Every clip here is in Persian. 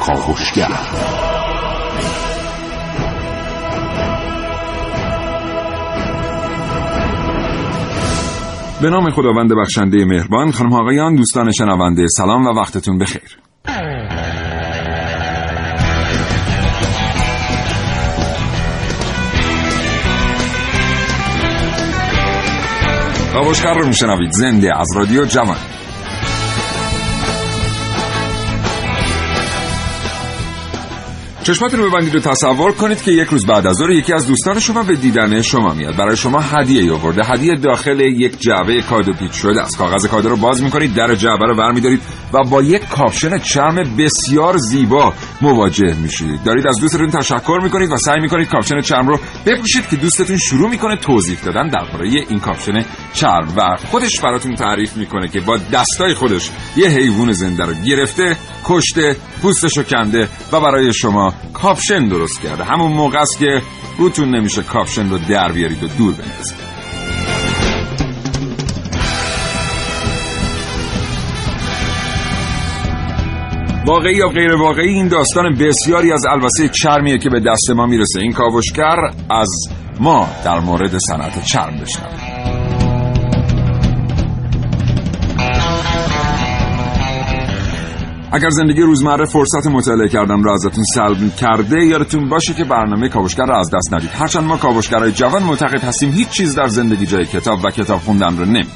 کاوشگر به نام خداوند بخشنده مهربان خانم آقایان دوستان شنونده سلام و وقتتون بخیر. کاوشگر رو میشنوید زنده از رادیو جوان. چشماتون رو ببندید و تصور کنید که یک روز بعد از ظهر یکی از دوستان شما به دیدن شما میاد. برای شما هدیه آورده. هدیه داخل یک جعبه کادو پیچ شده است. کاغذ کادو رو باز می‌کنید در جعبه رو برمیدارید و با یک کاپشن چرم بسیار زیبا مواجه میشید. دارید از دوستتون تشکر می‌کنید و سعی می‌کنید کاپشن چرم رو بپوشید که دوستتون شروع می‌کنه توضیح دادن درباره این کاپشن چرم و خودش براتون تعریف می‌کنه که با دستای خودش یه حیوان زنده رو گرفته کشته پوستشو کنده و برای شما کاپشن درست کرده. همون موقع است که روتون نمیشه کاپشن رو در بیارید و دور بندازید. واقعی یا غیر واقعی این داستان بسیاری از البسه چرمیه که به دست ما می‌رسه. این کاوشگر از ما در مورد صنعت چرم بشنویم. اگر زندگی روزمره فرصت مطالعه کردن رو ازتون سلب کرده یادتون باشه که برنامه کاوشگر رو از دست ندید. هرچند ما کاوشگرای جوان معتقد هستیم هیچ چیز در زندگی جای کتاب و کتاب خوندن رو نمی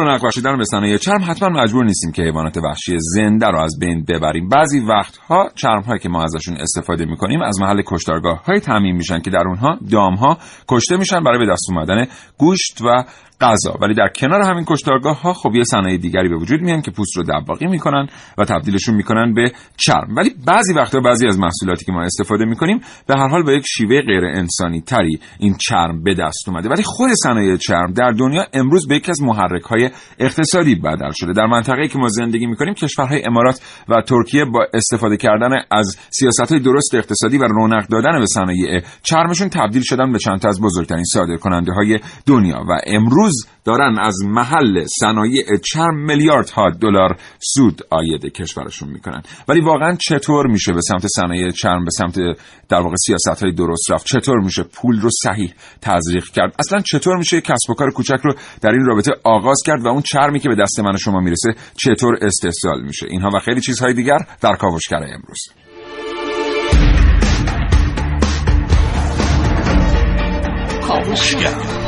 رونق بخشیدن به صنایع چرم حتما مجبور نیستیم که حیوانات وحشی زنده رو از بین ببریم. بعضی وقتها چرم هایی که ما ازشون استفاده می‌کنیم از محل کشتارگاه های تعمین میشن که در اونها دام ها کشته میشن برای به دست اومدن گوشت و غذا. ولی در کنار همین کشتارگاه ها خب یه صنایع دیگری به وجود میان که پوست رو دباغی می‌کنن و تبدیلشون می‌کنن به چرم. ولی بعضی وقتا بعضی از محصولاتی که ما استفاده می‌کنیم به هر حال با یک شیوه غیر انسانی تری این چرم به دست اومده. ولی خود صنایع چرم در دنیا امروز به یکی از محرک های اقتصادی بدل شده. در منطقه‌ای که ما زندگی می‌کنیم کشورهای امارات و ترکیه با استفاده کردن از سیاست های درست اقتصادی و رونق دادن به صنایع چرمشون تبدیل شدن به چند تا از بزرگترین صادرکننده های دنیا. و امروز دارن از محل صنایع چرم میلیاردها دلار سود آید کشورشون می‌کنن. ولی واقعا چطور میشه به سمت صنایع چرم به سمت در واقع سیاست های درست رفت؟ چطور میشه پول رو صحیح تزریق کرد؟ اصلا چطور میشه کسب و کار کوچک رو در این رابطه آغاز کرد و اون چرمی که به دست من و شما می‌رسه چطور استحصال میشه؟ اینها و خیلی چیزهای دیگر در کاوشگر امروز. کاوشگر.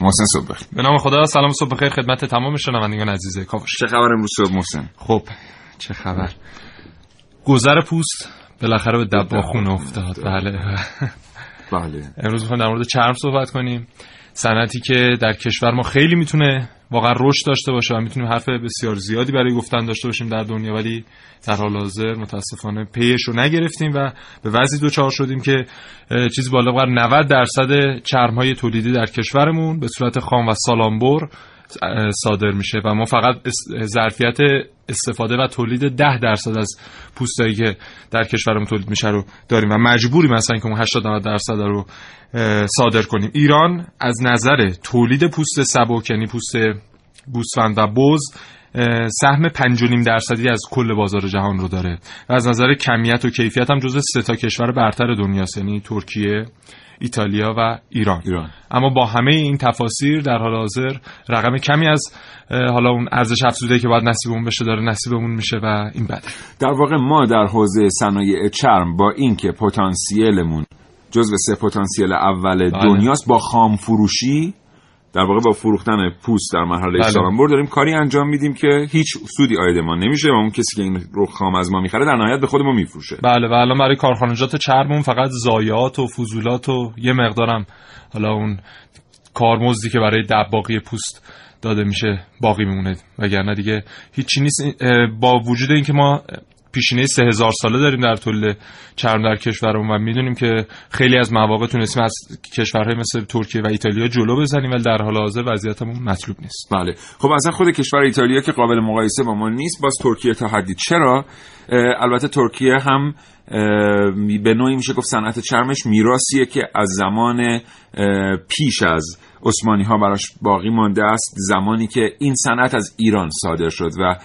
محسن صبح. به نام خدا سلام صبح بخیر خدمت تمام شنوندگان عزیز کاوش. چه خبر امروز صبح محسن؟ خب چه خبر؟ گذر پوست بالاخره به دباخون افتاد. بله. بله. امروز می‌خوایم در مورد چرم صحبت کنیم. صنعتی که در کشور ما خیلی می‌تونه واقعا رشد داشته باشه و می‌تونیم حرف بسیار زیادی برای گفتن داشته باشیم در دنیا ولی در حال حاضر متاسفانه پیش رو نگرفتیم و به وضعی دوچار شدیم که چیزی بالا بر 90 درصد چرم های تولیدی در کشورمون به صورت خام و سالانبر صادر میشه و ما فقط ظرفیت استفاده و تولید ده درصد از پوستایی که در کشورمون تولید میشه رو داریم و مجبوریم مثلا که اون 80 90 درصد رو صادر کنیم. ایران از نظر تولید پوست سبک یعنی پوست گوسفند و بز سهم 5.5 درصدی از کل بازار جهان رو داره. و از نظر کمیت و کیفیت هم جزو سه تا کشور برتر دنیاست یعنی ترکیه ایتالیا و ایران. ایران اما با همه این تفاسیر در حال حاضر رقم کمی از حالا اون ارزش افزوده که باید نصیبمون بشه داره نصیبمون میشه و این بده در واقع ما در حوزه صنایع چرم با اینکه پتانسیلمون جزو سه پتانسیل اول بله. دنیاست با خام فروشی در واقع با فروختن پوست در مرحله بله. سالانبر داریم کاری انجام میدیم که هیچ سودی آید ما نمیشه و اون کسی که این رو خام از ما می‌خره در نهایت به خود ما میفروشه. بله و الان برای کارخانجات چرمون فقط زایات و فضولات و یه مقدارم حالا اون کارمزدی که برای دباغی پوست داده میشه باقی میمونه. وگرنه دیگه هیچی نیست. با وجود اینکه ما پیشینه سه ساله داریم در طول چرم در کشورمون و می‌دونیم که خیلی از مواقع تونستیم از کشورهای مثل ترکیه و ایتالیا جلو بزنیم ولی در حال حاضر وضعیتمون مطلوب نیست. بله. خب اصلا خود کشور ایتالیا که قابل مقایسه با ما نیست باز ترکیه تا حدی. چرا؟ البته ترکیه هم به نوعی میشه گفت صنعت چرمش میراثیه که از زمان پیش از عثمانی ها براش باقی مانده است زمانی که این صنعت از ایران صادر شد و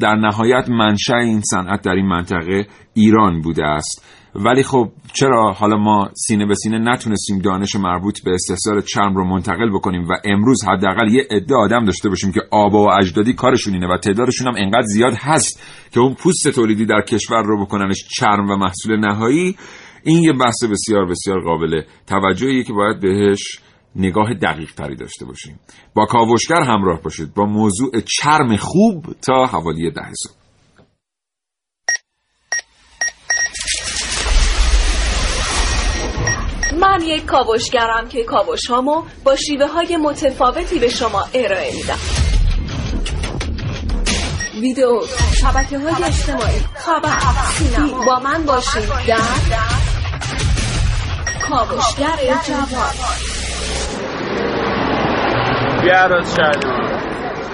در نهایت منشأ این صنعت در این منطقه ایران بوده است. ولی خب چرا حالا ما سینه به سینه نتونستیم دانش مربوط به استحصال چرم رو منتقل بکنیم و امروز حداقل یه عده آدم داشته باشیم که آبا و اجدادی کارشون اینه و تعدادشون هم انقدر زیاد هست که اون پوست تولیدی در کشور رو بکننش چرم و محصول نهایی این یه بحث بسیار بسیار قابل توجهیه که باید بهش نگاه دقیق تری داشته باشیم. با کاوشگر همراه باشید. با موضوع چرم خوب تا حوالی ده صبح. من یک کاوشگرم که کاوش هامو با شیوه های متفاوتی به شما ارائه میدم. ویدیو شبکه های اجتماعی خبر سینما. با من باشید در کاوشگر جوان.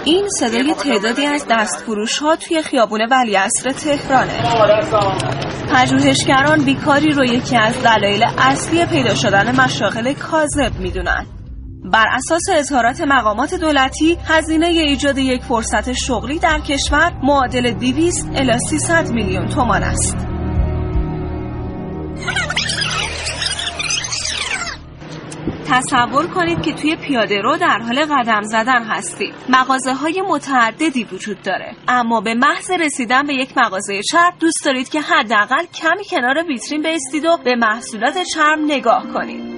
این صدای تعدادی از دستفروش ها توی خیابون ولیعصر تهرانه. پژوهشگران بیکاری رو یکی از دلایل اصلی پیدا شدن مشاغل کاذب می‌دونن. بر اساس اظهارات مقامات دولتی هزینه ایجاد یک فرصت شغلی در کشور معادل 200 الی 300 میلیون تومان است. تصور کنید که توی پیاده رو در حال قدم زدن هستید. مغازه های متعددی وجود داره. اما به محض رسیدن به یک مغازه چرم دوست دارید که حداقل کمی کنار ویترین بیستید و به محصولات چرم نگاه کنید.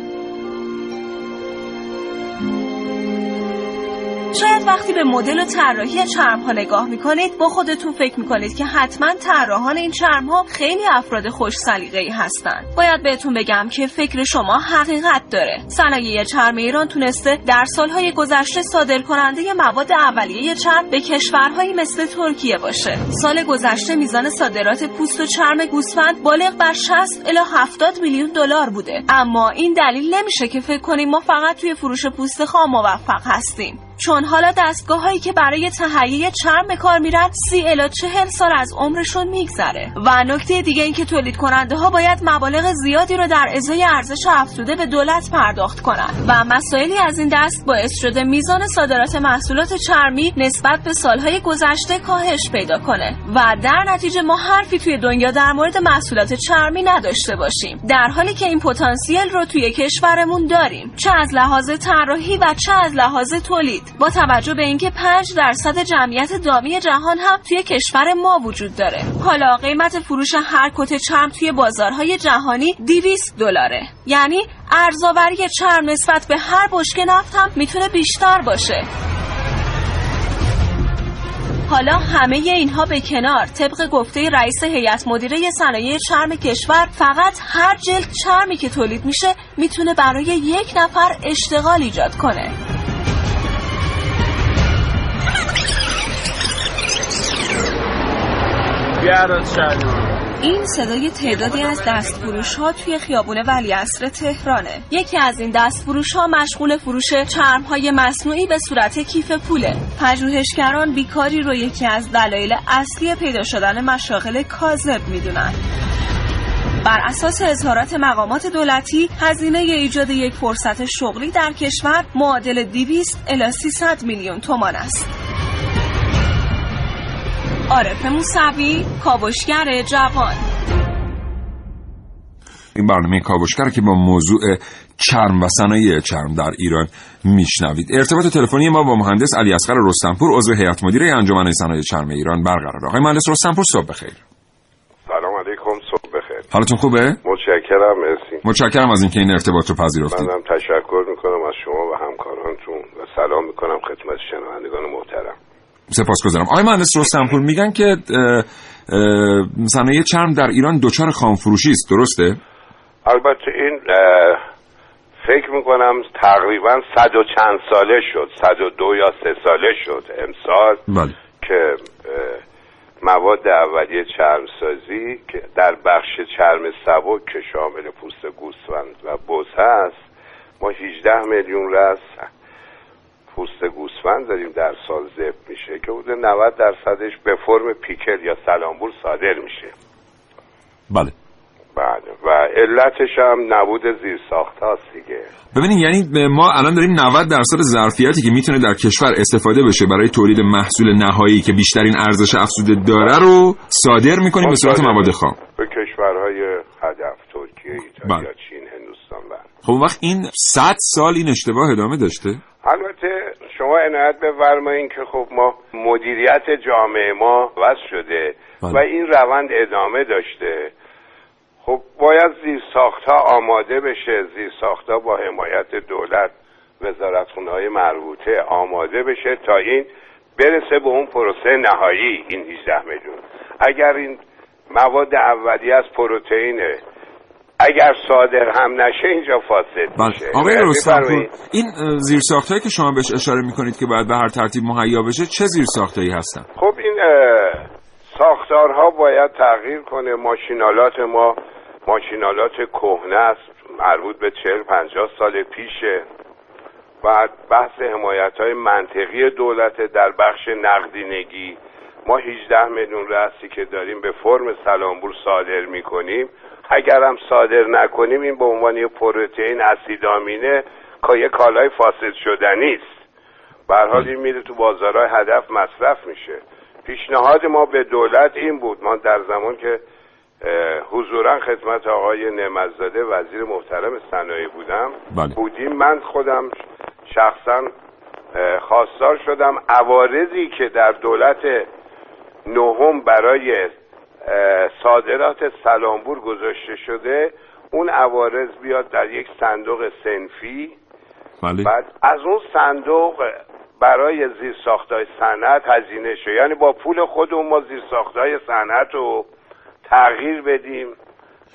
شاید وقتی به مدل و طراحی چرم ها نگاه می‌کنید با خودتون فکر می‌کنید که حتما طراحان این چرم ها خیلی افراد خوش سلیقه ای هستند. باید بهتون بگم که فکر شما حقیقت داره. صنایع چرم ایران تونسته در سالهای گذشته صادر کننده مواد اولیه چرم به کشورهایی مثل ترکیه باشه. سال گذشته میزان صادرات پوست و چرم گوسفند بالغ بر 60 الی 70 میلیون دلار بوده. اما این دلیل نمیشه که فکر کنیم ما فقط توی فروش پوست خام موفق هستیم. چون حالا دستگاه هایی که برای تهیه چرم به کار میرن سی الا چهل سال از عمرشون میگذره. و نکته دیگه این که تولید کننده ها باید مبالغ زیادی رو در ازای ارزش افزوده به دولت پرداخت کنند. و مسائلی از این دست باعث شده میزان صادرات محصولات چرمی نسبت به سالهای گذشته کاهش پیدا کنه. و در نتیجه ما حرفی توی دنیا در مورد محصولات چرمی نداشته باشیم. در حالی که این پتانسیل رو توی کشورمون داریم. چه از لحاظ طراحی و چه از لحاظ تولید. با توجه به اینکه 5 درصد جمعیت دامی جهان هم توی کشور ما وجود داره. حالا قیمت فروش هر کت چرم توی بازارهای جهانی 200 دلاره. یعنی ارزآوری چرم نسبت به هر بشکه نفت هم می‌تونه بیشتر باشه. حالا همه اینها به کنار. طبق گفته رئیس هیئت مدیره صنایع چرم کشور فقط هر جلد چرمی که تولید میشه می‌تونه برای یک نفر اشتغال ایجاد کنه. این صدای تعدادی از دستفروش ها توی خیابون ولیعصر تهرانه. یکی از این دستفروش ها مشغول فروش چرم های مصنوعی به صورت کیف پوله. پژوهشگران بیکاری رو یکی از دلایل اصلی پیدا شدن مشاغل کاذب می‌دونن. بر اساس اظهارات مقامات دولتی هزینه ایجاد یک فرصت شغلی در کشور معادل 200 الی 300 میلیون تومان است. عارف موسوی کاوشگر جوان. این برنامه کاوشگر که با موضوع چرم و صنایع چرم در ایران میشنوید. ارتباط تلفنی ما با مهندس علی اصغر رستمپور عضو هیئت مدیره انجمن صنایع چرم ایران برقرار آقای مهندس رستمپور صبح بخیر. سلام علیکم صبح بخیر. حالتون خوبه؟ متشکرم مرسی. متشکرم از اینکه این ارتباط رو پذیرفتید. منم تشکر می‌کنم از شما و همکارانتون و سلام می‌کنم خدمت شنوندگان محترم. سپاسگزارم. آقای مهندس رستمپور میگن که صنایع چرم در ایران دچار خامفروشی است. درسته؟ البته این فکر می‌کنم تقریبا صد و چند ساله شد. صد و دو یا سه ساله شد امسال بله. که مواد اولیه چرمسازی که در بخش چرم سبک که شامل پوست گوسفند و بز هست ما 18 میلیون رس پوست گوسفند داریم در سال ذبح میشه که حدود 90 درصدش به فرم پیکل یا سلامبور صادر میشه. بله. بله. و علتش هم نبود زیر ساخت هاست دیگه. ببینید یعنی ما الان داریم 90 درصد ظرفیتی که می‌تونه در کشور استفاده بشه برای تولید محصول نهایی که بیشترین ارزش افزوده داره رو صادر می‌کنیم به صورت مواد خام. به کشورهای هدف ترکیه ایتالیا بله. چین هندوستان بله. خب وقت این 100 سال این اشتباه ادامه داشته؟ شما عنایت بفرمایین که خب ما مدیریت جامعه ما وضع شده بله. و این روند ادامه داشته. خب باید زیر ها آماده بشه. زیر ها با حمایت دولت وزارتخونه های مربوطه آماده بشه تا این برسه به اون پروسه نهایی این 18 میلیون. اگر این مواد اولیه از پروتئینه اگر صادر هم نشه اینجا فاسد بله. میشه. آقای رستمپور. این زیر که شما بهش اشاره می‌کنید که باید به هر ترتیب مهیا بشه چه زیر هایی هستن؟ خب این ساختارها باید تغییر کنه. ماشینالات ما ماشینالات کهنه است مربوط به چهل پنجاه سال پیشه. بعد بحث حمایت های منطقی دولت در بخش نقدینگی. ما 18 میلیون رأسی که داریم به فرم سلامبور صادر می‌کنیم. اگر هم صادر نکنیم این به عنوان یه پروتئین اسیدامینه که یه کالای فاسد شدنی است به حال این میره تو بازارهای هدف مصرف میشه. پیشنهاد ما به دولت این بود. ما در زمان که حضورا خدمت آقای نعمتزاده وزیر محترم صنایع بودم بله. بودیم. من خودم شخصا خواستار شدم عوارضی که در دولت نهم برای صادرات سلامبور گذاشته شده. اون عوارض بیاد در یک صندوق سنفی. بله. بعد از اون صندوق برای زیر ساختای صنعت هزینه شه. یعنی با پول خودمون ما زیر ساختای صنعت رو تغییر بدیم.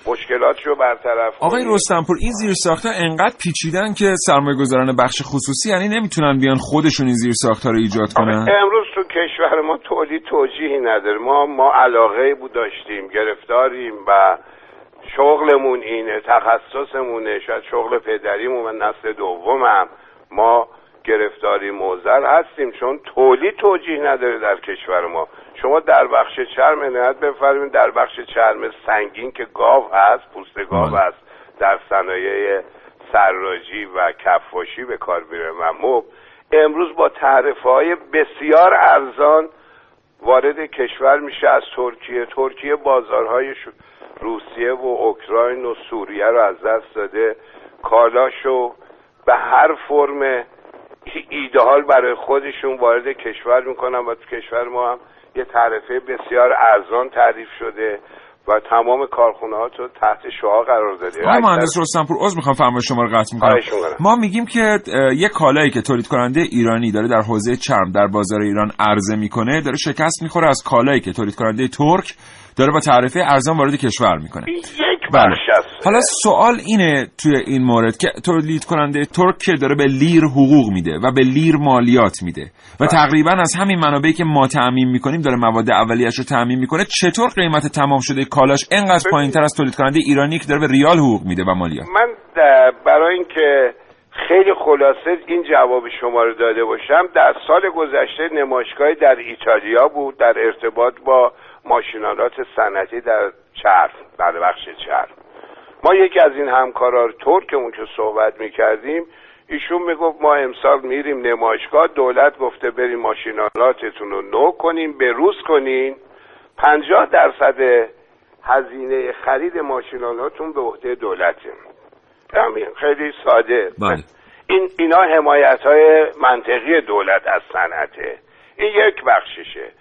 مشکلاتش رو برطرف آقای. رستمپور این زیر ساختها انقدر پیچیدن که سرمایه گذاران بخش خصوصی یعنی نمی‌تونن بیان خودشون این زیر ساختها رو ایجاد کنن؟ امروز کشور ما تولید توجیهی نداره. ما ما علاقه بود داشتیم گرفتاریم و شغلمون اینه تخصصمونه شاید شغل پدریمون و نسل دومم. ما گرفتاری موزر هستیم چون تولید توجیه نداره در کشور ما. شما در بخش چرم عنایت بفرمایید در بخش چرم سنگین که گاو هست پوست گاو بله. هست در صنایع سراجی و کفاشی به کار میره. و مب امروز با تعرفه های بسیار ارزان وارد کشور میشه از ترکیه. ترکیه بازارهای روسیه و اوکراین و سوریه رو از دست داده. کالاشو به هر فرم ای- ایدئال برای خودشون وارد کشور می‌کنن و تو کشور ما هم یه تعرفه بسیار ارزان تعریف شده. و تمام کارخونه ها تو تحت شعا قرار داده آقای مهندس رستمپور عذر می‌خوام فرمایش شما رو قطع می‌کنم می‌کنم. ما میگیم که یه کالایی که تولید کننده ایرانی داره در حوزه چرم در بازار ایران عرضه می‌کنه داره شکست می‌خوره از کالایی که تولید کننده ترک داره با تعرفه ارزان وارد کشور می‌کنه. یک بله. حالا سوال اینه توی این مورد که تولید کننده ترک که داره به لیر حقوق میده و به لیر مالیات میده و تقریبا از همین منابعی که ما تعمین می‌کنیم داره مواد اولیش رو تعمین می‌کنه چطور قیمت تمام شده کالاش انقدر پایینتر از تولید کننده ایرانی که داره به ریال حقوق میده و مالیات؟ من برای اینکه خیلی خلاصه این جواب شما رو داده باشم در سال گذشته نمایشگاهی در ایتالیا بود در ارتباط با ماشینالات صنعتی در چرم در بخش چرم ما یکی از این همکارا ترکمون که صحبت می‌کردیم ایشون می‌گفت ما امسال میریم نمایشگاه دولت گفته بریم ماشینالاتتون رو نو کنیم به روز کنین. پنجاه درصد هزینه خرید ماشینالاتون به عهده دولته. خیلی ساده. بله. این اینا حمایت های منطقی دولت از صنعته. این یک بخششه.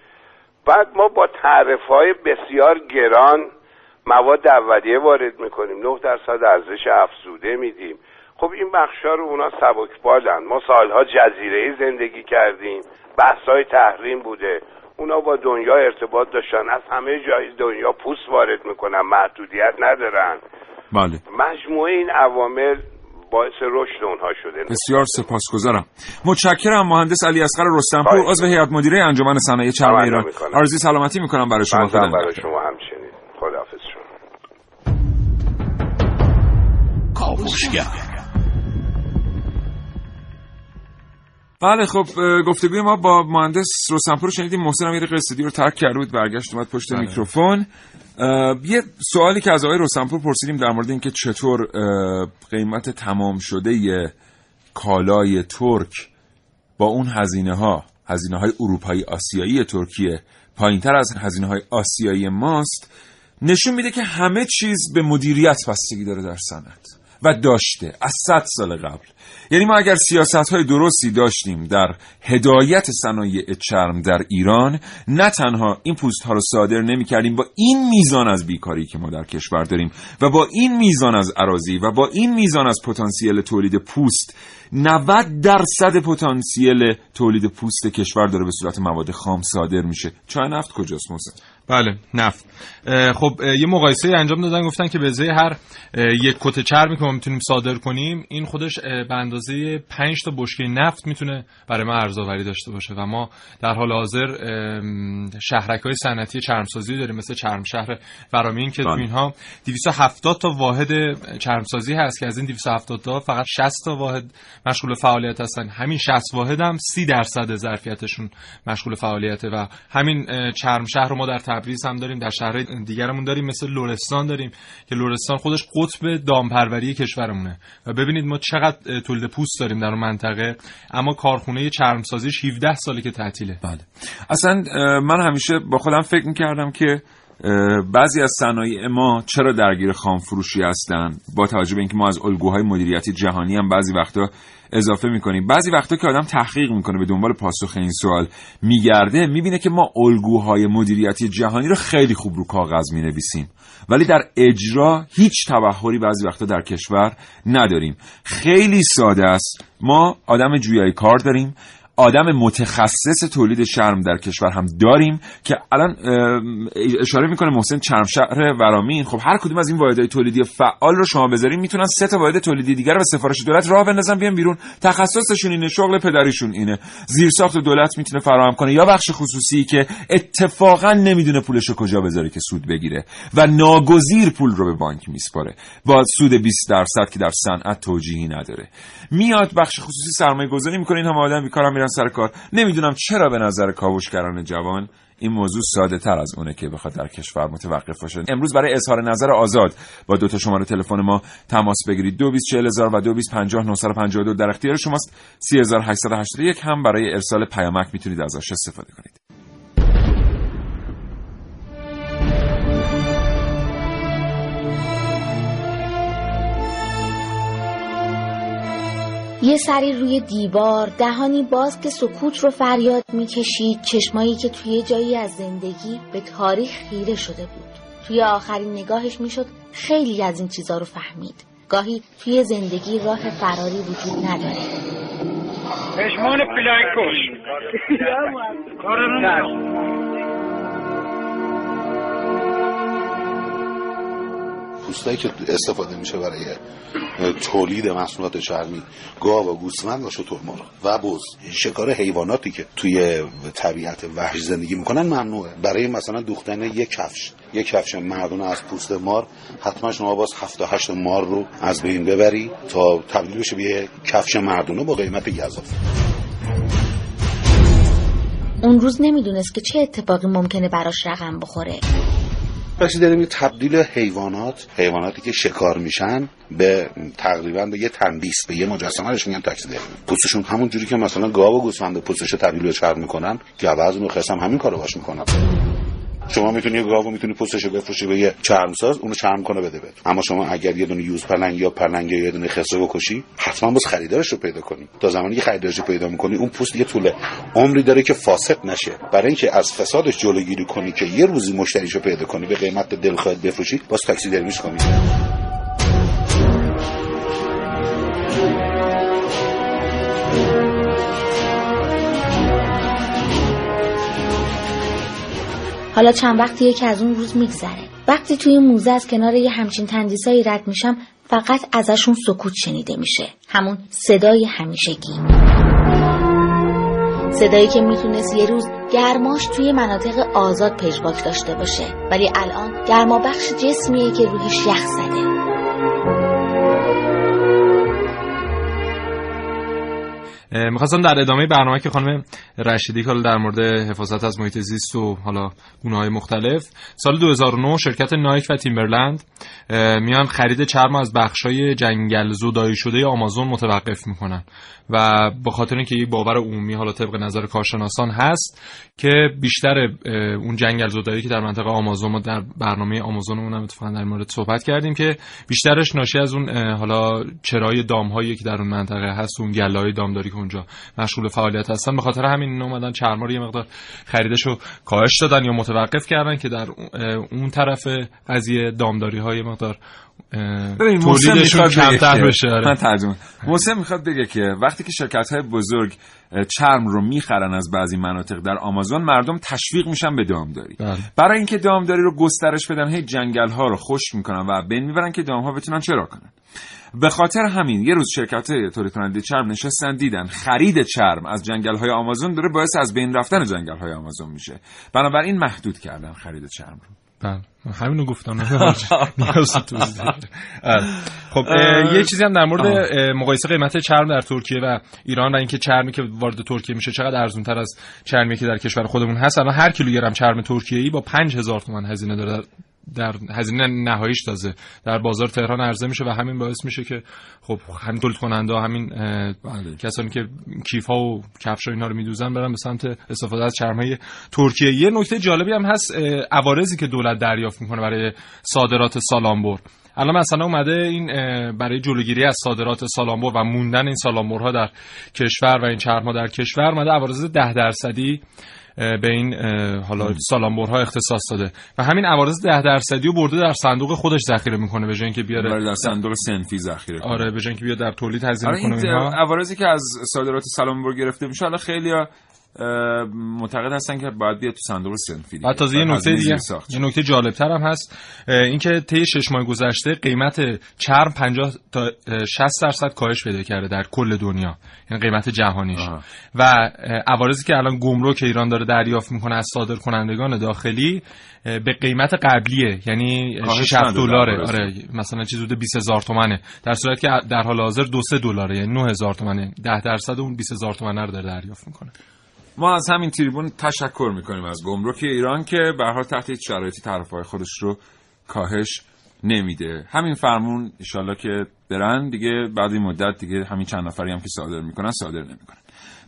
بعد ما با تعرف های بسیار گران مواد اولیه وارد می‌کنیم. 9 درصد ارزش افزوده میدیم. خب این بخشا رو اونا سبکبالن. ما سالها جزیره زندگی کردیم. بحث های تحریم بوده. اونا با دنیا ارتباط داشتن. از همه جای دنیا پوست وارد می‌کنن. محدودیت ندارن. بله. مجموعه این عوامل باعث رشد اونها شده. بسیار سپاسگزارم. متشکرم مهندس علی اصغر رستمپور عضو هیئت مدیره انجمن صنایع چرم ایران. آرزوی سلامتی می‌کنم برای شما. خدا برای شما همچنین. خداحافظ شما. کاوشگر. بله خب گفتگوی ما با مهندس روسنپور شنیدیم محسن امیر قصدی رو ترک کرد بود برگشت اومد پشت بله. میکروفون یه سوالی که از آقای روسنپور پرسیدیم در مورد اینکه چطور قیمت تمام شده ی کالای ترک با اون هزینه ها هزینه های اروپایی آسیایی ترکیه پایین تر از هزینه های آسیایی ماست نشون میده که همه چیز به مدیریت بستگی داره در صنعت و داشته از صد سال قبل. یعنی ما اگر سیاست های درستی داشتیم در هدایت صنایع چرم در ایران نه تنها این پوست ها رو صادر نمی کردیم با این میزان از بیکاری که ما در کشور داریم و با این میزان از عراضی و با این میزان از پتانسیل تولید پوست 90 درصد پتانسیل تولید پوست کشور داره به صورت مواد خام صادر میشه. چای نفت کجاست محسن بله نفت خب یه مقایسه انجام دادن گفتن که به ازای هر یک کت چرمی که ما می‌تونیم صادر کنیم این خودش به اندازه 5 تا بشکه نفت می‌تونه برای ما ارزآوری داشته باشه و ما در حال حاضر شهرک های صنعتی چرمسازی داریم مثل چرم شهر فرامین که تو بله. اینها 270 تا واحد چرمسازی هست که از این 270 تا فقط 60 تا واحد مشغول فعالیت هستن همین 60 واحد هم 30 درصد ظرفیتشون مشغول فعالیته و همین چرم شهر رو ما در تبریز هم داریم در شهر دیگرمون داریم مثل لرستان داریم که لرستان خودش قطب دامپروری کشورمونه. و ببینید ما چقدر تولید پوست داریم در اون منطقه اما کارخونه چرمسازیش 17 ساله که تعطیله. بله. اصلا من همیشه با خودم فکر می‌کردم که بعضی از صنایع ما چرا درگیر خام فروشی هستن؟ با توجه به اینکه ما از الگوهای مدیریتی جهانی هم بعضی وقتا اضافه می‌کنیم. بعضی وقتا که آدم تحقیق می‌کنه به دنبال پاسخ این سوال میگرده می‌بینه که ما الگوهای مدیریتی جهانی رو خیلی خوب رو کاغذ می‌نویسیم. ولی در اجرا هیچ تبخوری بعضی وقتا در کشور نداریم. خیلی ساده است. ما آدم جویای کار داریم. آدم متخصص تولید شرم در کشور هم داریم که الان اشاره می‌کنه محسن چرمشهر ورامین. خب هر کدوم از این واحدهای تولیدی فعال رو شما بذارین می‌تونن سه تا واحد تولیدی دیگر به سفارش دولت راه بندازن بیان بیرون. تخصصشون اینه شغل پدریشون اینه. زیرساخت دولت می‌تونه فراهم کنه. یا بخش خصوصی که اتفاقا نمی‌دونه پولش کجا بذاره که سود بگیره و ناگزیر پول رو به بانک میسپاره. با سود 20 درصد که در صنعت توجیهی نداره. میاد بخش خصوصی سرمایه گذاری می‌کنه. این هم آدم بیکارم میرن سر کار. نمی‌دونم چرا به نظر کاوشگران جوان این موضوع ساده تر از اونه که بخواد در کشور متوقف باشه. امروز برای اظهار نظر آزاد با دو تا شماره تلفن ما تماس بگیرید. 224000 و 225952 در اختیار شماست. 3881 هم برای ارسال پیامک می‌تونید ازش استفاده کنید. یه سری روی دیوار دهانی باز که سکوت رو فریاد می‌کشید چشمایی که توی جایی از زندگی به تاریخ خیره شده بود. توی آخرین نگاهش می‌شد خیلی از این چیزا رو فهمید. گاهی توی زندگی راه فراری وجود نداره. پشمان پلانکوش پوستایی که استفاده میشه برای تولید محصولات چرمی گاو و گوسفند و شترمرغ و بز. شکار حیواناتی که توی طبیعت وحش زندگی می‌کنن ممنوعه. برای مثلا دوختن یک کفش. یک کفش مردونه از پوست مار حتما شما باز هفت و هشت مار رو از بین ببری تا تبدیل بشه به کفش مردونه با قیمت گذاف اون روز نمی‌دونست که چه اتفاقی ممکنه براش رقم بخوره. وقتی داریم یه تبدیل حیوانات حیواناتی که شکار میشن به تقریبا به یه تندیس به یه مجسمه میگن تاکسیدرمی پوستشون همون جوری که مثلا گاو و گوسفند پوستش تبدیل به چرم می‌کنن گوز و خرس هم همین کارو باش می‌کنن شما می‌تونی یه گاو می‌تونی پوستشو بفروشی به یه چرمساز اونو چرم کنه بده بهت اما شما اگر یه دونه یوز پلنگ یا پلنگ یا یه دونه خسته بکشی حتما باز خریدارش رو پیدا کنی. تا زمانی که خریدارش رو پیدا می‌کنی اون پوست یه طول عمری داره که فاسد نشه. برای اینکه از فسادش جلوگیری کنی که یه روزی مشتریشو پیدا کنی به قیمت دلخواهت بفروشی باز تاکسی درمیش کنی حالا چند وقتیه که از اون روز میگذره. وقتی توی موزه از کنار یه همچین تندیسایی رد میشم فقط ازشون سکوت شنیده میشه. همون صدای همیشگی. صدایی که می‌تونست یه روز گرماش توی مناطق آزاد پژواک داشته باشه. ولی الان گرما بخش جسمیه که روحش یخ زده. می‌خواستم در ادامه برنامه که خانم رشیدی که در مورد حفاظت از محیط زیست و حالا گونه های مختلف سال 2009 شرکت نایک و تیمبرلند میان خرید چرم از های جنگل زدایی شده آمازون متوقف می‌کنن. و به خاطر اینکه یک باور عمومی حالا طبق نظر کارشناسان هست که بیشتر اون جنگل زدایی که در منطقه آمازون ما در برنامه آمازون هم اتفاقا در مورد صحبت کردیم که بیشترش ناشی از اون حالا چرای دامهایی که در اون منطقه هست اون گلای دامداری که اونجا مشغول فعالیت هستن. به خاطر همین اومدن چرما رو یه مقدار خریدشو کاهش دادن یا متوقف کردن که در اون طرف قضیه دامداری های مقدار تولیدشون کمتر بشه آره. من ترجمه محسن می‌خواد بگه که وقتی که شرکت های بزرگ چرم رو می‌خرن از بعضی مناطق در آمازون مردم تشویق میشن به دامداری. بله. برای اینکه دامداری رو گسترش بدن هی جنگل ها رو خوش می‌کنن و بین می‌برن که دام ها بتونن چرا کنن. به خاطر همین یه روز شرکت تولید کننده چرم نشستن دیدن خرید چرم از جنگل های آمازون داره باعث از بین رفتن جنگل های آمازون میشه. بنابراین محدود کردن خرید چرم رو. بله. همینو گفتم آره. خب یه چیزی هم در مورد مقایسه قیمت چرم در ترکیه و ایران و اینکه چرمی که وارد ترکیه میشه چقدر ارزون تر از چرمی که در کشور خودمون هست. الان هر کیلوگرم چرم ترکیه ای با 5000 تومان هزینه داره. در هزینه نهاییش تازه در بازار تهران عرضه میشه و همین باعث میشه که خب همین تولید کننده همین بله. کسانی که کیف ها و کفش اینا رو میدوزن برن به سمت استفاده از چرم های ترکیه یه نکته جالبی هم هست عوارضی که دولت دریافت می‌کنه برای صادرات سالامبر الان مثلا اومده این برای جلوگیری از صادرات سالامبر و موندن این سالامبرها در کشور و این چرم ها در کشور اومده عوارض ده درصدی به این حالا سالامبرها اختصاص داده. و همین عوارض ده درصدی رو برده در صندوق خودش ذخیره می‌کنه به جای اینکه بیاره. در صندوق سنفی ذخیره آره به جای اینکه بیاد در تولید هزینه آره کنه عوارضی که از صادرات سالامبر گرفته میشه حالا خیلی‌ها معتقد هستن که باید بیاد تو صندوق سنفی بعد تازه یه نکته دیگه یه نکته جالب تر هم هست اینکه طی شش ماه گذشته قیمت چرم 50 تا 60 درصد کاهش پیدا کرده در کل دنیا. یعنی قیمت جهانیش. و عوارضی که الان گمرک ایران داره دریافت می‌کنه از صادر کنندگان داخلی به قیمت قبلیه. یعنی 6 دلاره. آره مثلا چیز حدود 20000 تومنه. در صورتی که در حال حاضر 2 3 دلاره. یعنی 9000 تومنه. 10 درصد اون 20000 تومنه رو داره دریافت می‌کنه. ما از همین تریبون تشکر می‌کنیم از گمرک ایران که به حال تحت شرایطی طرفهای خودش رو کاهش نمیده. همین فرمون انشالله که برن دیگه بعد این مدت دیگه همین چند نفری هم که صادر می‌کنن صادر نمی‌کنن.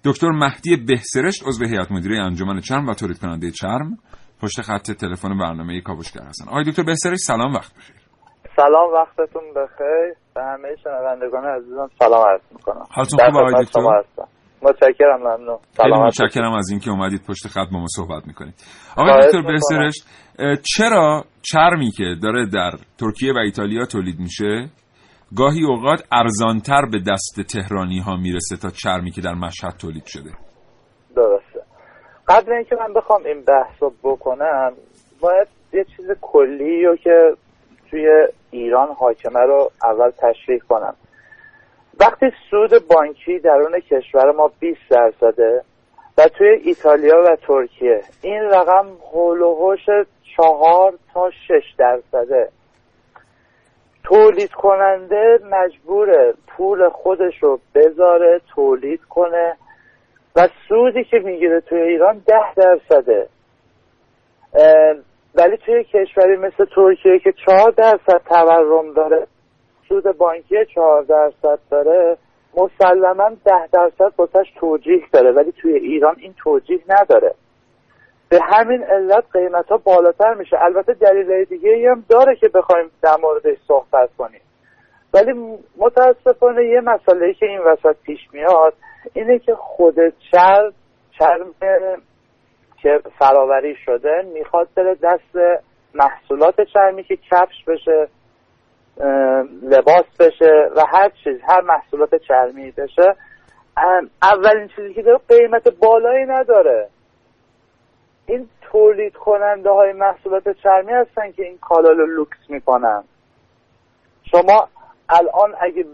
دکتر مهدی بهسرشت عضو هیئت مدیره انجمن چرم و تولید کننده چرم پشت خط تلفن برنامه کاوشگر هستن. آقای دکتر بهسرشت سلام وقت بخیر. سلام وقتتون بخیر. به همه شنوندگان عزیزم سلام عرض می‌کنم. حالتون خوبه آقای دکتر؟ متشکرم ممنون. خیلی متشکرم از اینکه اومدید پشت خط با ما صحبت می‌کنید. آقای دکتر بهسرشت چرا چرمی که داره در ترکیه و ایتالیا تولید میشه گاهی اوقات ارزانتر به دست تهرانی ها می‌رسه تا چرمی که در مشهد تولید شده؟ درسته. قبل اینکه من بخوام این بحث رو بکنم باید یه چیز کلی رو که توی ایران حاکمه رو اول تشریح کنم. وقتی سود بانکی درون کشور ما 20 درصده و توی ایتالیا و ترکیه این رقم هول و چهار تا شش درصده. تولید کننده مجبور پول خودش رو بذاره تولید کنه و سودی که می‌گیره توی ایران ده درصده. ولی توی کشوری مثل ترکیه که چهار درصد تورم داره سود بانکی چهار درصد داره مسلما ده درصد باسش توجیه داره ولی توی ایران این توجیه نداره. به همین علت قیمت ها بالاتر میشه. البته دلیل دیگه هم داره که بخوایم در موردش صحبت کنیم. ولی متاسفانه یه مسئله که این وسط پیش میاد اینه که خود چرم چرم که فراوری شده می‌خواد بره دست محصولات چرمی که کفش بشه. لباس بشه و هر چیز هر محصولات چرمی بشه. اولین چیزی که داره قیمت بالایی نداره. این تولید کننده های محصولات چرمی هستن که این کالا رو لوکس می‌کنن. شما الان اگه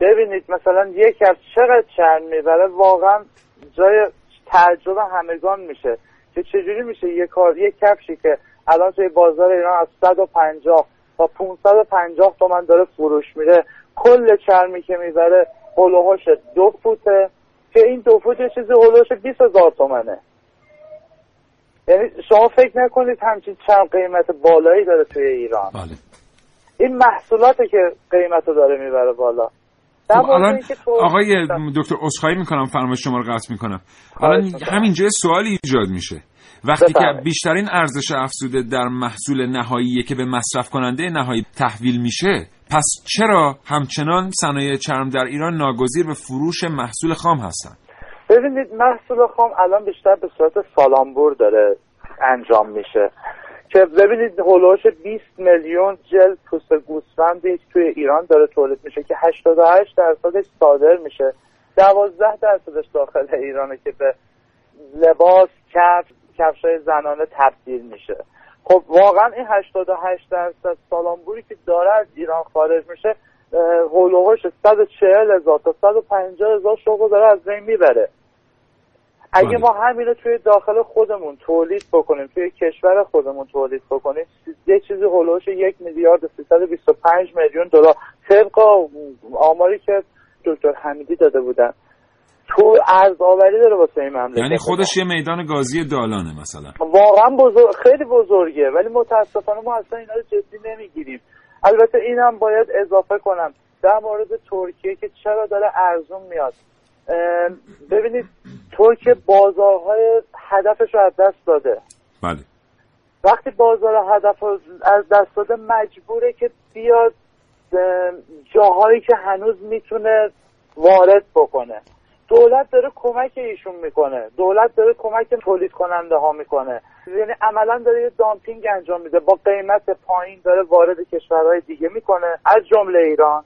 ببینید مثلا یک کفش چقدر چرم می‌بره واقعا جای تعجب همگان میشه. که چجوری میشه یک کار یک کفشی که الان توی بازار ایران از 150 تا 550 تومن داره فروش میره کل چرمی که می‌بره هلوهاش دو فوته. که این دو فوت یه چیزی هلوهاش 20 هزار تومنه. یعنی شما فکر نکنید همچین چرم قیمت بالایی داره توی ایران. بله. این محصولاته که قیمت رو داره می‌بره بالا. خب الان اینکه تو- آقای دکتر اسخایی می‌کنم فرمایش شما رو قطع می‌کنم. الان. همینجا سوالی ایجاد میشه. وقتی که. بیشترین ارزش افزوده در محصول نهاییه که به مصرف کننده نهایی تحویل میشه پس چرا همچنان صنایع چرم در ایران ناگزیر به فروش محصول خام هستن؟ ببینید محصول خام الان بیشتر به صورت سالامبور داره انجام میشه. که ببینید هلوش 20 میلیون جلد پوست گوسفندی توی ایران داره تولید میشه که 88 درصدش صادر میشه. 12 درصدش داخل ایرانه که به لباس کفش کفشای زنانه تبدیل میشه. خب واقعا این 88 درصد سالامبوری که داره از ایران خارج میشه هلوهاش 140 هزار تا 150 هزار شغل داره از بین می‌بره. اگه. ما همین رو توی داخل خودمون تولید بکنیم توی کشور خودمون تولید بکنیم یه چیزی هلوش یک میلیارد و 325 میلیون دلار. طبق آماری که دکتر حمیدی داده بودن. تو ارزآوری داره واسه این مملکت. یعنی خودش یه میدان گازی دالانه مثلا. واقعا بزرگ خیلی بزرگه ولی متاسفانه ما اصلا اینا رو جدی نمی‌گیریم. البته اینم باید اضافه کنم. در مورد ترکیه که چرا داره ارزون میاد. ببینید ترکیه بازارهای هدفش رو از دست داده. بله. وقتی بازار هدف رو از دست داده مجبوره که بیاد اه، جاهایی که هنوز می‌تونه وارد بکنه. دولت داره کمک ایشون می‌کنه. دولت داره کمک تولید کننده ها می‌کنه. یعنی عملا داره یه دامپینگ انجام میده. با قیمت پایین داره وارد کشورهای دیگه می‌کنه. از جمله ایران.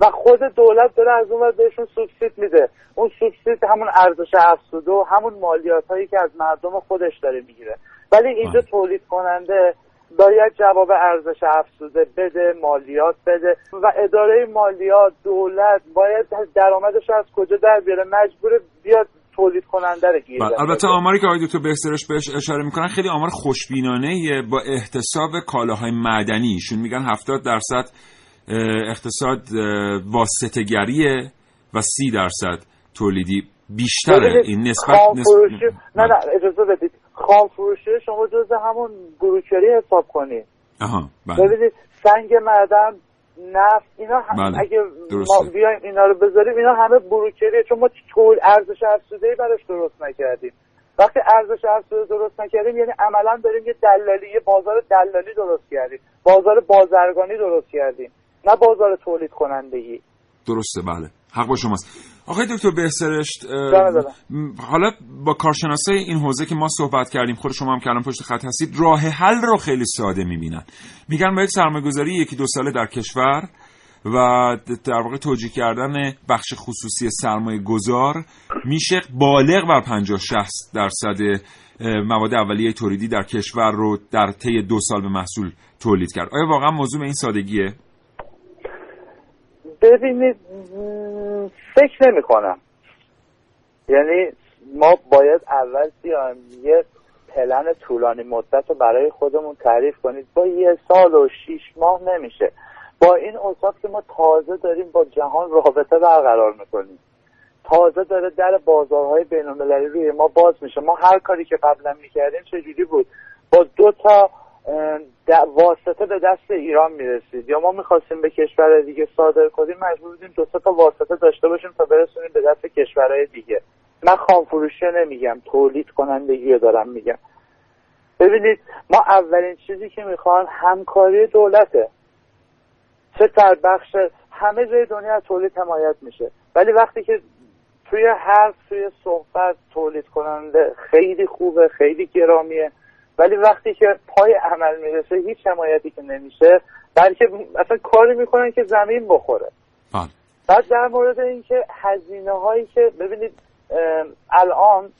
و خود دولت داره از اون بهشون سوبسید میده. اون سوبسید همون ارزش افزوده و همون مالیات هایی که از مردم خودش داره می‌گیره. ولی اینجا بله. تولید کننده باید جواب ارزش افزوده بده مالیات بده و اداره مالیات دولت باید درآمدش رو از کجا در بیاره؟ مجبور بیاد تولید کننده رو گیر بله. البته آماری که آقای دکتر بهسترش بهش اشاره می‌کنن خیلی آمار خوشبینانه با احتساب کالاهای معدنی. ایشون میگن 70 درصد اقتصاد اه، واسطه‌گریه و 30 درصد تولیدی بیشتره. این نسبت خام فروشی نسبت نه نه اجازه بدید. خام فروشی شما جز همون بروکری حساب کنید. آها بله. ببینید سنگ معدن نفت اینا هم بله، اگه درسته. ما بیایم اینا رو بذاریم اینا همه بروکریه چون ما طول ارزش افزوده براش درست نکردیم. وقتی ارزش افزوده درست نکردیم یعنی عملا داریم یه دلالی یه بازار دلالی درست کردیم. بازار بازرگانی درست کردیم. نه بازار تولید کنندگی. درسته بله. حق با شماست. آقای دکتر بهسرشت حالا با کارشناسای این حوزه که ما صحبت کردیم خود شما هم که الان پشت خط هستید راه حل رو خیلی ساده می‌بینن. میگن با یک سرمایه‌گذاری یکی دو ساله در کشور و در واقع توجیه کردن بخش خصوصی سرمایه گذار میشه بالغ بر 50 60 درصد مواد اولیه تولیدی در کشور رو در طی دو سال به محصول تولید کرد. آیا واقعا موضوع این سادگیه؟ ببینید فکر نمی کنم. یعنی ما باید اول بیایم یه پلن طولانی مدت رو برای خودمون تعریف کنید. با یه سال و شیش ماه نمیشه. با این اوصاف که ما تازه داریم با جهان رابطه برقرار می‌کنیم. تازه داره در بازارهای بین المللی روی ما باز میشه. ما هر کاری که قبلا می‌کردیم چجوری بود؟ با دو تا واسطه به دست ایران می‌رسید. یا ما می‌خواستیم به کشور دیگه صادر کنیم مجبور بودیم دو تا واسطه داشته باشیم تا برسونیم به دست کشورهای دیگه. من خام فروشی نمیگم تولید کنندگی رو دارم میگم. ببینید ما اولین چیزی که می‌خوان همکاری دولته. چه در بخش همه جای دنیا تولید حمایت میشه. ولی وقتی که توی حرف توی صحبت تولید کننده خیلی خوبه خیلی گرامیه. ولی وقتی که پای عمل می‌رسه هیچ حمایتی که نمیشه بلکه اصلا کاری می‌کنن که زمین بخوره. بله بعد در مورد اینکه هزینه هایی که ببینید الان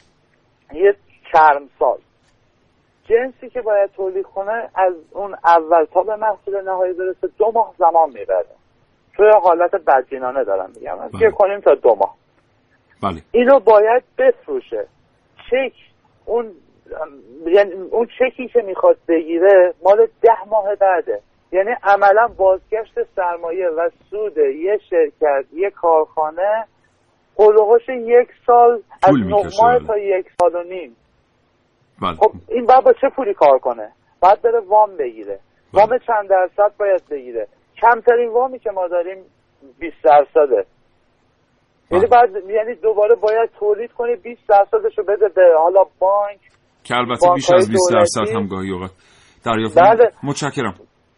یه چرم ساز. جنسی که باید تولید کنه از اون اول تا به محصول نهایی برسه دو ماه زمان می‌بره. توی حالت بدبینانه دارم میگم. بله. که کنیم تا دو ماه. بله. اینو باید بفروشه. چک اون یعنی اون چکی که می‌خواد بگیره مال ده ماه بعده. یعنی عملا بازگشت سرمایه و سود یه شرکت یه کارخانه قلوهاش یک سال از بله. تا یک سال و نیم. بله. خب این باید با چه پولی کار کنه؟ باید بره وام بگیره. بله. وام چند درصد باید بگیره؟ کمترین وامی که ما داریم 20 درصده. یعنی بله. بعد یعنی دوباره باید تولید کنی 20 درصدش رو بده به حالا بانک که البته بیش از 20 درصد هم گاهی اوقات دریافت بله. متشکرم.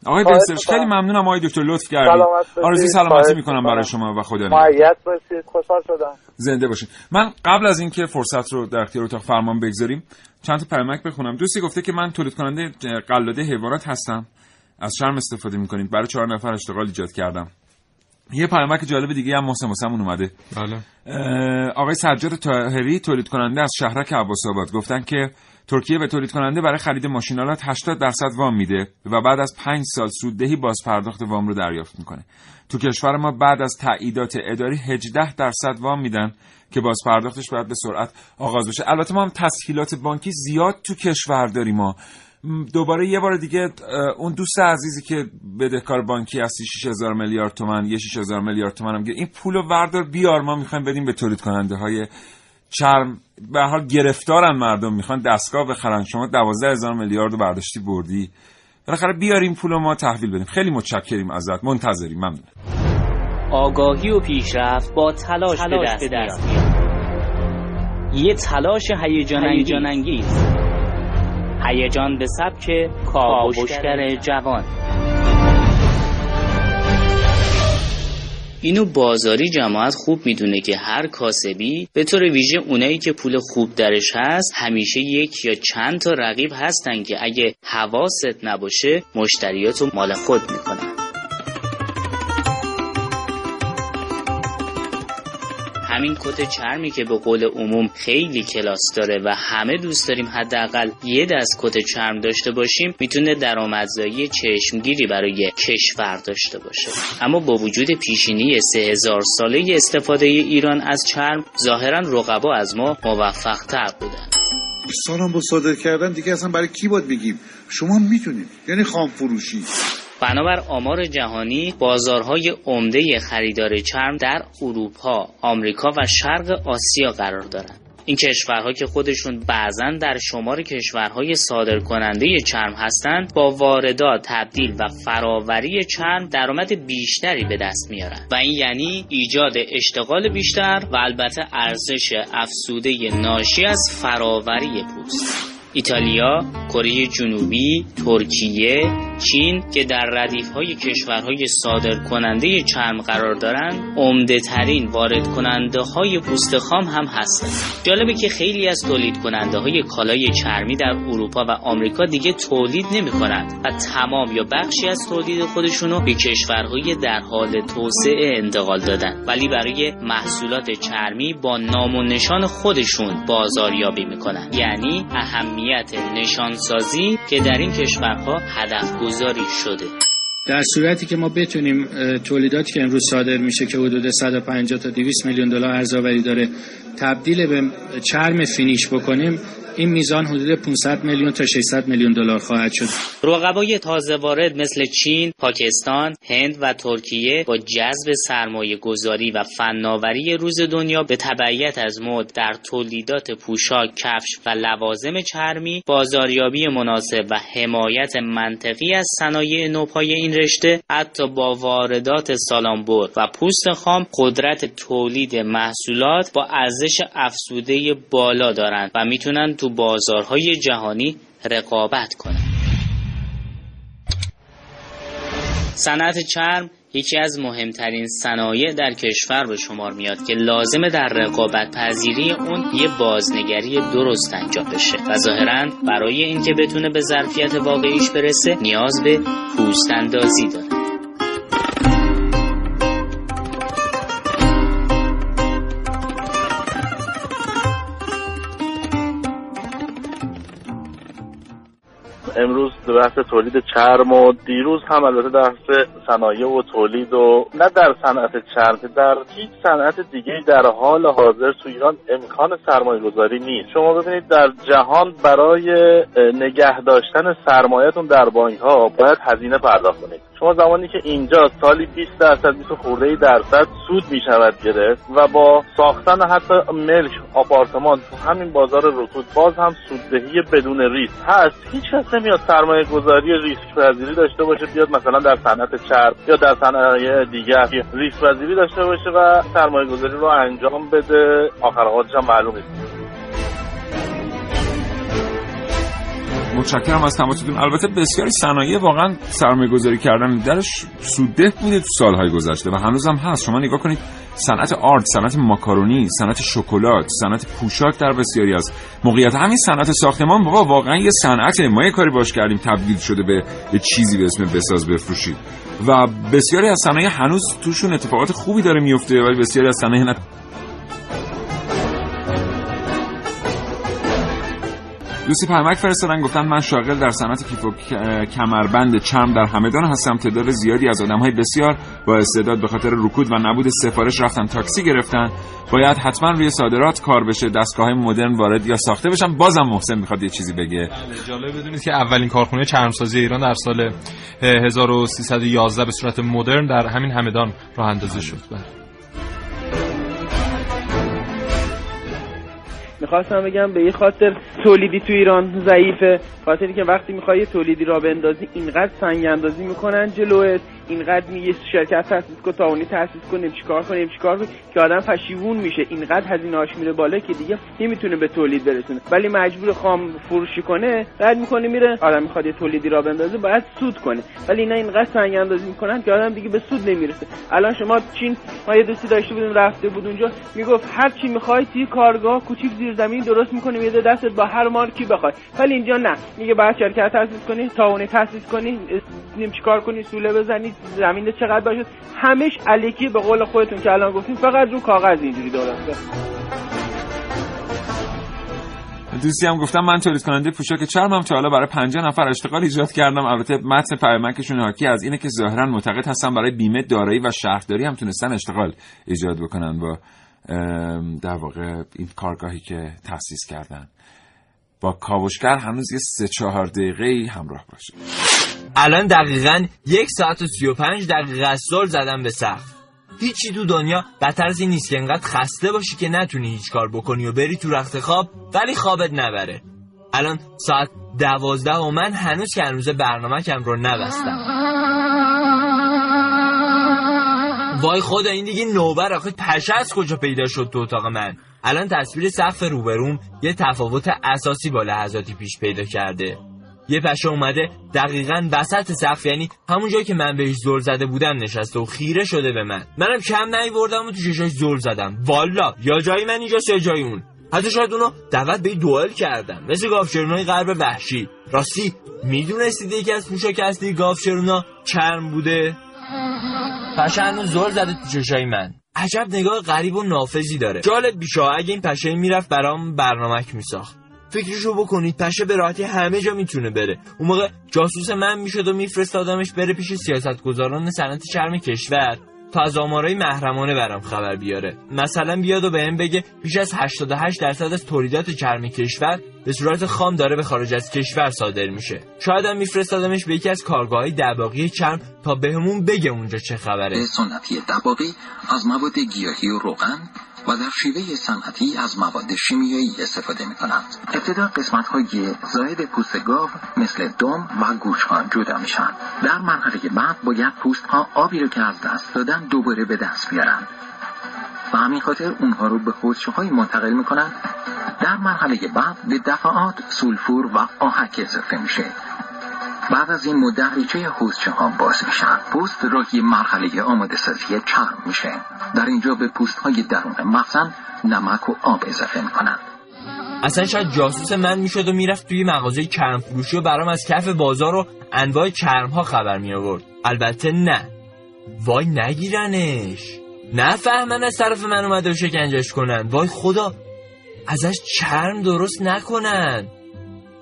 آقای می‌کنم. خیلی ممنونم آقای دکتر لطف کردید باشید. آرزوی سلامتی می‌کنم برای. شما و خدا نگهدار. معیت باشید. خوشحال شدم. زنده باشین. من قبل از اینکه فرصت رو در اختیار اتاق فرمان بگذاریم چند تا پیامک بخونم. دوستی گفته که من تولید کننده قلاده حیوانات هستم. از شرم استفاده می‌کنید. برای چهار نفر اشتغال ایجاد کردم. یه پیامک جالب دیگه هم محسن واسمون اومده. بله. آقای سجاد طاهری تولید کننده از شهرک عباس آباد گفتن که ترکیه به تولید کننده برای خرید ماشینالات 80 درصد وام میده و بعد از 5 سال سوددهی باز پرداخت وام رو دریافت می‌کنه. تو کشور ما بعد از تاییدات اداری 18 درصد وام میدن که باز پرداختش باید به سرعت آغاز بشه. البته ما هم تسهیلات بانکی زیاد تو کشور داریم ما. دوباره یه بار دیگه اون دوست عزیزی که بدهکار بانکی هستی 6000 میلیارد تومن یه 6000 میلیارد تومن هم گیر- این پولو وردار بیار ما می‌خوایم بدیم به تولید کننده های چرم به هر حال گرفتارن مردم می‌خوان دستگاه بخرن. شما 12000 میلیارد رو برداشتی بردی. بالاخره بیاریم پولو ما تحویل بدیم. خیلی متشکریم ازت. منتظریم. ممنون. آگاهی و پیشرفت با تلاش, به دست, میاد. یه تلاش هیجان انگیز هیجان به سبک کاوشگر جوان. اینو بازاری جماعت خوب می‌دونه که هر کاسبی به طور ویژه اونایی که پول خوب درش هست همیشه یک یا چند تا رقیب هستن که اگه حواست نباشه مشتریاتو مال خود می‌کنن. همین کت چرمی که به قول عموم خیلی کلاس داره و همه دوست داریم حداقل یه دست کت چرم داشته باشیم می‌تونه درآمدزایی چشمگیری برای کشور داشته باشه. اما با وجود پیشینی 3000 ساله استفاده ایران از چرم ظاهرا رقبا از ما موفق تر بودن. سالم با صادر کردن دیگه اصلا برای کی باید بگیم؟ شما می‌تونید یعنی خام فروشی بنابر آمار جهانی بازارهای عمده خریدار چرم در اروپا، آمریکا و شرق آسیا قرار دارند. این کشورها که خودشون بعضا در شمار کشورهای صادر کننده چرم هستند با واردات تبدیل و فراوری چرم درآمد بیشتری به دست میارن و این یعنی ایجاد اشتغال بیشتر و البته ارزش افزوده ناشی از فراوری پوست ایتالیا، کره جنوبی، ترکیه، چین که در ردیف های کشورهای صادر کننده چرم قرار دارند، عمده ترین وارد کننده های پوست خام هم هستند. جالبه که خیلی از تولید کننده های کالای چرمی در اروپا و آمریکا دیگه تولید نمی کنند و تمام یا بخشی از تولید خودشونو به کشورهای در حال توسعه انتقال دادن ولی برای محصولات چرمی با نام و نشان خودشون بازاریابی می‌کنن یعنی اهمیت نشانسازی که در این کشورها هدف گذاری شده. در صورتی که ما بتونیم تولیداتی که امروز صادر میشه که حدود 150 تا 200 میلیون دلار ارزآوری داره تبدیل به چرم فینیش بکنیم این میزان حدود 500 میلیون تا 600 میلیون دلار خواهد شد. رقبای تازه وارد مثل چین، پاکستان، هند و ترکیه با جذب سرمایه گذاری و فناوری روز دنیا به تبعیت از مد در تولیدات پوشاک، کفش و لوازم چرمی، بازاریابی مناسب و حمایت منطقی از صنایع نوپای این رشته حتی با واردات سالانبر و پوست خام قدرت تولید محصولات با ارزش افزوده بالا دارند و می‌تونن تو بازارهای جهانی رقابت کنند. صنعت چرم یکی از مهمترین صنایع در کشور به شمار میاد که لازمه در رقابت پذیری اون یه بازنگری درست انجام بشه و ظاهرا برای اینکه بتونه به ظرفیت واقعیش برسه نیاز به پوست اندازی داره امروز بحث تولید چرم و دیروز هم البته بحث صنایع و تولید و نه در صنعت چرم در هیچ صنعت دیگه در حال حاضر تو ایران امکان سرمایه گذاری نیست. شما ببینید در جهان برای نگه داشتن سرمایهتون در بانک ها باید هزینه پرداخت کنید. شما زمانی که اینجا سالی 20 درصد 20 خورده درصد سود می شود گرفت و با ساختن حتی ملک آپارتمان تو همین بازار رکود باز هم سوددهی بدون ریسک هست. هیچ کس نمیاد سرمایه گذاری ریسک پذیری داشته باشه بیاد مثلا در صنعت چرم یا در صنایع دیگر ریسک پذیری داشته باشه و سرمایه گذاری رو انجام بده. آخر هم معلوم نیست متشکرم از تماستون. البته بسیاری صنایع واقعا سرمایه گذاری کردن درش سودده بوده تو سالهای گذشته و هنوزم هست. شما نگاه کنید صنعت آرد صنعت ماکارونی صنعت شکلات صنعت پوشاک در بسیاری از موقعیت. همین صنعت ساختمان بابا واقعا یه صنعت. ما یه کاری باش کردیم تبدیل شده به یه چیزی به اسم بساز بفروشید. و بسیاری از صنایع هنوز توشون اتفاقات خوبی داره میفته ولی بسیاری از صنایع دوستی پرمک فرستادن گفتن من شاغل در صنعت کیف و کمربند چرم در همدان هستم تعداد زیادی از آدم های بسیار با استعداد به خاطر رکود و نبود سفارش رفتن تاکسی گرفتن. باید حتما روی صادرات کار بشه دستگاه های مدرن وارد یا ساخته بشن. بازم محسن می‌خواد یه چیزی بگه. بله، جالب بدونید که اولین کارخونه چرمسازی ایران در سال 1311 به صورت مدرن در همین همدان راه اندازی شد. بله. می‌خواستم بگم به یه خاطر تولیدی تو ایران ضعیفه. خاطری که وقتی می‌خوای تولیدی را بندازی اینقدر سنگ اندازی می‌کنن جلوت. اینقدر یه شرکت تاسیس کن تاونی تاسیس کنیم چیکار کنیم چیکار کنیم که آدم پشیمون میشه. اینقدر هزینه‌اش میره بالا که دیگه نمی‌تونه به تولید برسونه. ولی مجبور خام فروشی کنه رد می‌کنه میره. آدم می‌خواد یه تولیدی را بندازه باید سود کنه. ولی اینا اینقدر سنگ اندازی می‌کنن که آدم دیگه به سود نمی‌رسه. الان شما چین ما یه دوستی داشته بودیم رفته بود اونجا. می‌گفت هر چی می‌خوای توی کارگاه کوچیک زیر زمین درست می‌کنیم یه دستت با هر مارکی بخوای. ولی اینجا نه. میگه باید شرکت تاسیس کنی تاونی تاسیس کنی نیم چیکار کنی سوله بزنی زمین چقدر باشه. همش الکی به قول خودتون که الان گفتیم. فقط رو کاغذ اینجوری درسته دوستی هم گفتم من تولید کننده پوشاک چرمم تا حالا برای 50 نفر اشتغال ایجاد کردم. البته متن پیامکشون حاکی از اینه که ظاهرا معتقد هستن برای بیمه دارایی و شهرداری هم تونستن اشتغال ایجاد بکنن با در واقع این کارگاهی که تأسیس کردن. با کاوشگر هنوز یه سه چهار دقیقه همراه باشه الان دقیقا یک ساعت و سی و پنج دقیقه سال زدم به سقف. هیچی تو دنیا بدتر از این نیست که انقدر خسته باشی که نتونی هیچ کار بکنی و بری تو رخت خواب ولی خوابت نبره. الان ساعت دوازده و من هنوز که هنوز برنامه کم رو نبستم. وای خدا این دیگه نوبر آخه پشه از کجا پیدا شد تو اتاق من؟ الان تصویر سقف روبروم یه تفاوت اساسی با لحظاتی پیش پیدا کرده. یه پشه اومده دقیقا وسط سقف یعنی همون جایی که من بهش زل زده بودم نشسته و خیره شده به من. منم کم نیوردم و تو چشاش زل زدم. والا یا جایی من اینجا یا جای اون. حتی شاید اونو دعوت به دوئل کردم. مثل گافشرونای غرب وحشی. راستی می‌دونستید یکی از پوشاک اصلی گافشرونا چرم بوده؟ پشه هنوز زل زده تو چشای من. عجب نگاه غریب و نافذی داره. جالب بیشه اگه این پشه می‌رفت برام برنامک میساخت. فکرشو بکنید پشه به راحتی همه جا می‌تونه بره. اون موقع جاسوس من می‌شد و میفرستادمش بره پیش سیاستگزاران صنعت چرم کشور. تا از آمارای محرمانه برام خبر بیاره. مثلا بیاد و بهم بگه بیش از 88 درصد از تولیدات چرم کشور به صورت خام داره به خارج از کشور صادر میشه. شاید هم میفرستادمش به یکی از کارگاه‌های دباغی چرم تا بهمون بگه اونجا چه خبره. سنتی دباغی از مواد گیاهی و روغن و در شیوه صنعتی از مواد شیمیایی استفاده می کنند. ابتدا قسمت های زاید پوست گاو مثل دم و گوش ها جدا میشن. در مرحله بعد باید پوست ها آبی رو که از دست دادن دوباره به دست بیارن. و همین خاطر اونها رو به حوزچه های منتقل می کنند. در مرحله بعد به دفعات سولفور و آهک اضافه میشه بعد از این مدت ریچه حوزچه ها باز میشن پوست راهی مرحله آماده سازی چرم میشه. در اینجا به پوست های درون مخزن نمک و آب اضافه می‌کنند. اصلا شاید جاسوس من می‌شد و می‌رفت توی مغازه چرم فروشی و برام از کف بازار و انواع چرم ها خبر می آورد البته نه. وای نگیرنش. نه فهمن از طرف من اومده و شکنجش کنن. وای خدا. ازش چرم درست نکنن.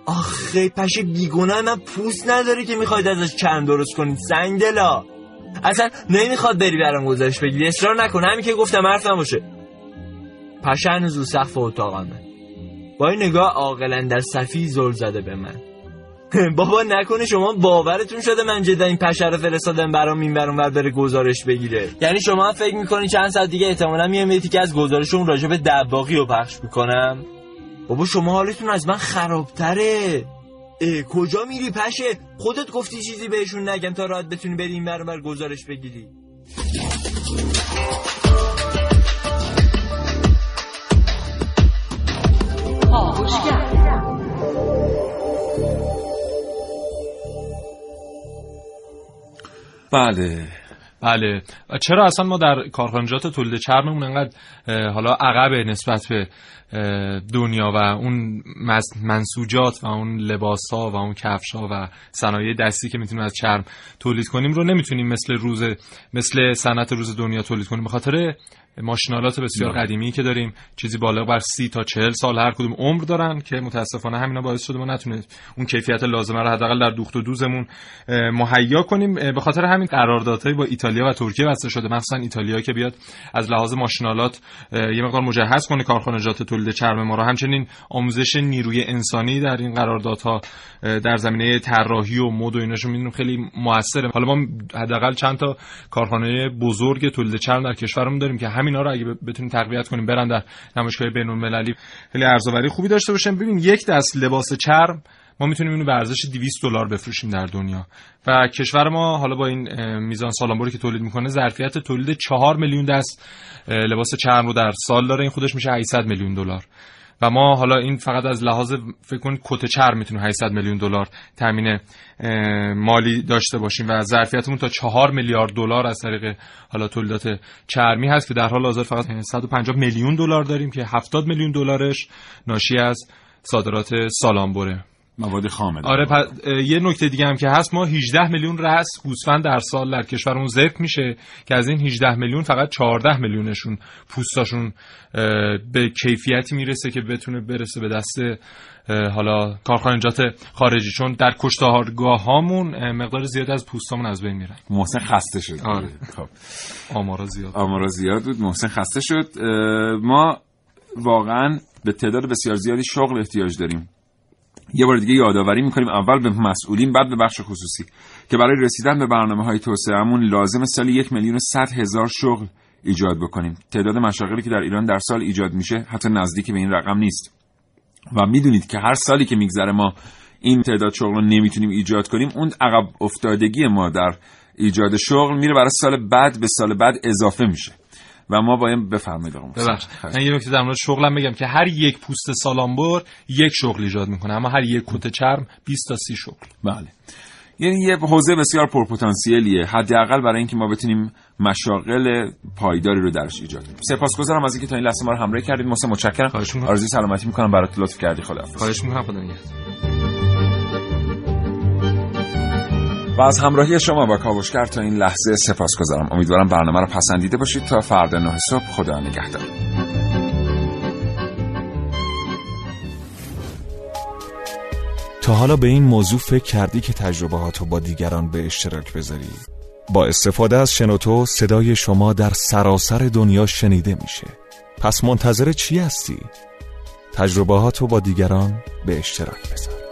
آخه پشه بیگناه من پوست نداره که می‌خواید ازش چرم درست کنید سنگ دلا اصلا نمی‌خواد بری برام گزارش بگیری. اصرار نکن همین که گفتم حرف نباشه پشه هنوز رو سقف اتاقمه با این نگاه عاقلا در صفی زل زده به من. بابا نکنه شما باورتون شده من جدا این پشه رو فرستادم برام این برام بر بره گزارش بگیره. یعنی شما فکر می‌کنین چند ساعت دیگه احتمالا میام که از گزارش اون راجع به دباغی رو پخش می‌کنم بابا شما حالتون از من خرابتره. اه کجا میری پشه؟ خودت گفتی چیزی بهشون نگم تا راحت بتونی بری این برام بر گزارش بگیری. بله. بله. و چرا اصلا ما در کارخانجات تولید چرممون انقدر حالا عقب نسبت به دنیا و اون منسوجات و اون لباس ها و اون کفش ها و صنایع دستی که می‌تونیم از چرم تولید کنیم رو نمی‌تونیم مثل روز مثل صنعت روز دنیا تولید کنیم. به خاطر ماشینالات بسیار بله. قدیمی که داریم چیزی بالغ بر سی تا چهل سال هر کدوم عمر دارن که متاسفانه همینا باعث شده ما نتونه اون کیفیت لازمه رو حداقل در دوخت و دوزمون مهیا کنیم. به خاطر همین قراردادهای با ایتالیا و ترکیه بسته شده. مخصوصا ایتالیا که بیاد از لحاظ ماشینالات یه مقدار مجهز کنه کارخانجات تولید چرم ما رو. همچنین آموزش نیروی انسانی در این قراردادها در زمینه طراحی و مد و ایناشو می‌دونیم خیلی موثره. حالا ما حداقل چند تا کارخانه بزرگ تولید چرم در کشورمون داریم که همینا رو اگه بتونیم تقویت کنیم برن در نمایشگاه بین المللی خیلی ارزآوری خوبی داشته باشن ببین یک دست لباس چرم ما می‌تونیم اینو به ارزش 200 دلار بفروشیم در دنیا. و کشور ما حالا با این میزان سالانبری که تولید می‌کنه ظرفیت تولید 4 میلیون دست لباس چرم رو در سال داره. این خودش میشه 800 میلیون دلار. و ما حالا این فقط از لحاظ فکر کنید کت چرم می‌تونیم 800 میلیون دلار تامین مالی داشته باشیم و ظرفیتمون تا 4 میلیارد دلار از طریق حالا تولیدات چرمی هست که در حال حاضر فقط 150 میلیون دلار داریم که 70 میلیون دلارش ناشی از صادرات سالانبره. مواد خام آره پس اه، یه نکته دیگه هم که هست ما 18 میلیون رأس گوسفند در سال در کشورمون ذبح میشه که از این 18 میلیون فقط 14 میلیونشون پوستاشون به کیفیتی می‌رسه که بتونه برسه به دست حالا کارخانجات خارجی. چون در کشتارگاه هامون مقدار زیاد از پوستامون از بین میرن. محسن خسته شد. آره. خب. آمارا زیاد. آمارا زیاد بود. محسن خسته شد. ما واقعا به تعداد بسیار زیادی شغل احتیاج داریم. یه بار دیگه یادآوری می‌کنیم اول به مسئولین بعد به بخش خصوصی که برای رسیدن به برنامه های توسعهمون لازم سالی یک میلیون صد هزار شغل ایجاد بکنیم. تعداد مشاغلی که در ایران در سال ایجاد میشه حتی نزدیک به این رقم نیست. و می‌دونید که هر سالی که میگذره ما این تعداد شغل رو نمی‌تونیم ایجاد کنیم اون عقب افتادگی ما در ایجاد شغل میره برای سال بعد به سال بعد اضافه میشه. و ما باید بفرمایید آقا محسن. ببخش من یه نکته در مورد شغلم بگم که هر یک پوست سالانبر یک شغل ایجاد می‌کنه اما هر یک کت چرم 20 تا 30 شغل. بله. یعنی یه حوزه بسیار پرپتانسیلیه حداقل برای اینکه ما بتونیم مشاغل پایداری رو درش ایجاد کنیم. سپاسگزارم از اینکه تا این لحظه ما رو همراهی کردید. محسن متشکرم. آرزوی سلامتی می‌کنم. برات لطف کردی. خداحافظ. خواهش می‌کنم. خدا نگهدار. و از همراهی شما با کاوشگر تا این لحظه سپاسگزارم امیدوارم برنامه رو پسندیده باشید تا فردا نه صبح. خدا نگهدار. تا حالا به این موضوع فکر کردی که تجربهاتو با دیگران به اشتراک بذاری؟ با استفاده از شنوتو صدای شما در سراسر دنیا شنیده میشه. پس منتظر چی هستی؟ تجربهاتو با دیگران به اشتراک بذار.